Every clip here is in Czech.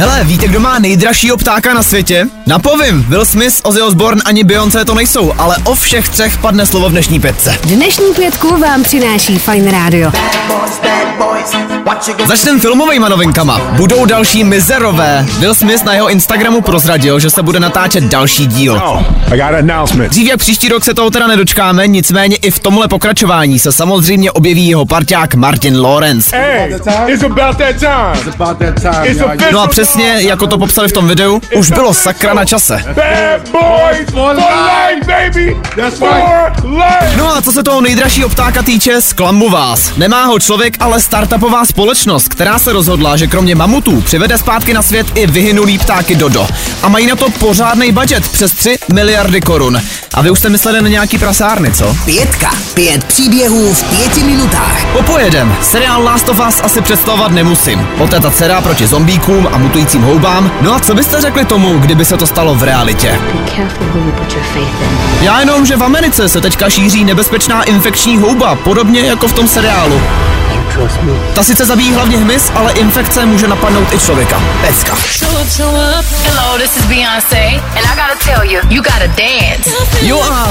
Hele, víte, kdo má nejdražšího ptáka na světě? Napovím, Will Smith, Ozzy Osbourne ani Beyoncé to nejsou, ale o všech třech padne slovo v dnešní pětce. Dnešní pětku vám přináší Fine Radio. Začneme filmovými novinkama. Budou další mizerové. Will Smith na jeho Instagramu prozradil, že se bude natáčet další díl. Oh. Dřív jak příští rok se toho teda nedočkáme, nicméně i v tomhle pokračování se samozřejmě objeví jeho parťák Martin Lawrence. No a přesně, jako to popsali v tom videu, už bylo sakra na čase. No a co se toho nejdražšího ptáka týče, zklamu vás. Nemá ho člověk, ale startupová společnost, která se rozhodla, že kromě mamutů přivede zpátky na svět i vyhynulý ptáky Dodo. A mají na to pořádný budget přes 3 miliardy korun. A vy už jste mysleli na nějaký prasárny, co? Pětka. Pět příběhů v pěti minutách. Popojedem. Seriál Last of Us asi představovat nemusím. Otec dcera proti zombíkům a mutujícím houbám. No a co byste řekli tomu, kdyby se to stalo v realitě? Já jenom, že v Americe se teďka šíří nebezpečná infekční houba, podobně jako v tom seriálu. Ta sice zabíjí hlavně hmyz, ale infekce může napadnout i člověka. Pecka. Hello, this is Beyonce, and I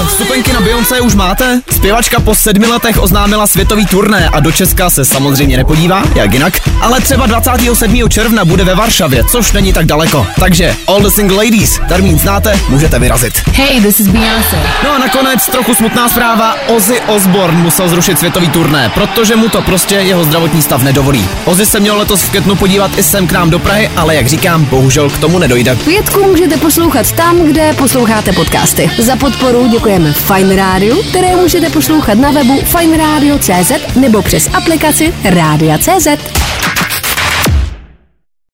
vstupenky na Beyoncé už máte? Zpěvačka po sedmi letech oznámila světový turné a do Česka se samozřejmě nepodívá, jak jinak, ale třeba 27. června bude ve Varšavě, což není tak daleko. Takže all the single ladies, termín znáte, můžete vyrazit. Hey, this is Beyonce. No a nakonec trochu smutná zpráva, Ozzy Osbourne musel zrušit světový turné, protože mu to prostě jeho zdravotní stav nedovolí. Ozzy se měl letos v květnu podívat i sem k nám do Prahy, ale jak říkám, bohužel k tomu nedojde. Pětku můžete poslouchat tam, kde posloucháte podcasty. Za podporu děkujeme Fine Radio, které můžete poslouchat na webu fineradio.cz nebo přes aplikaci Rádia.cz.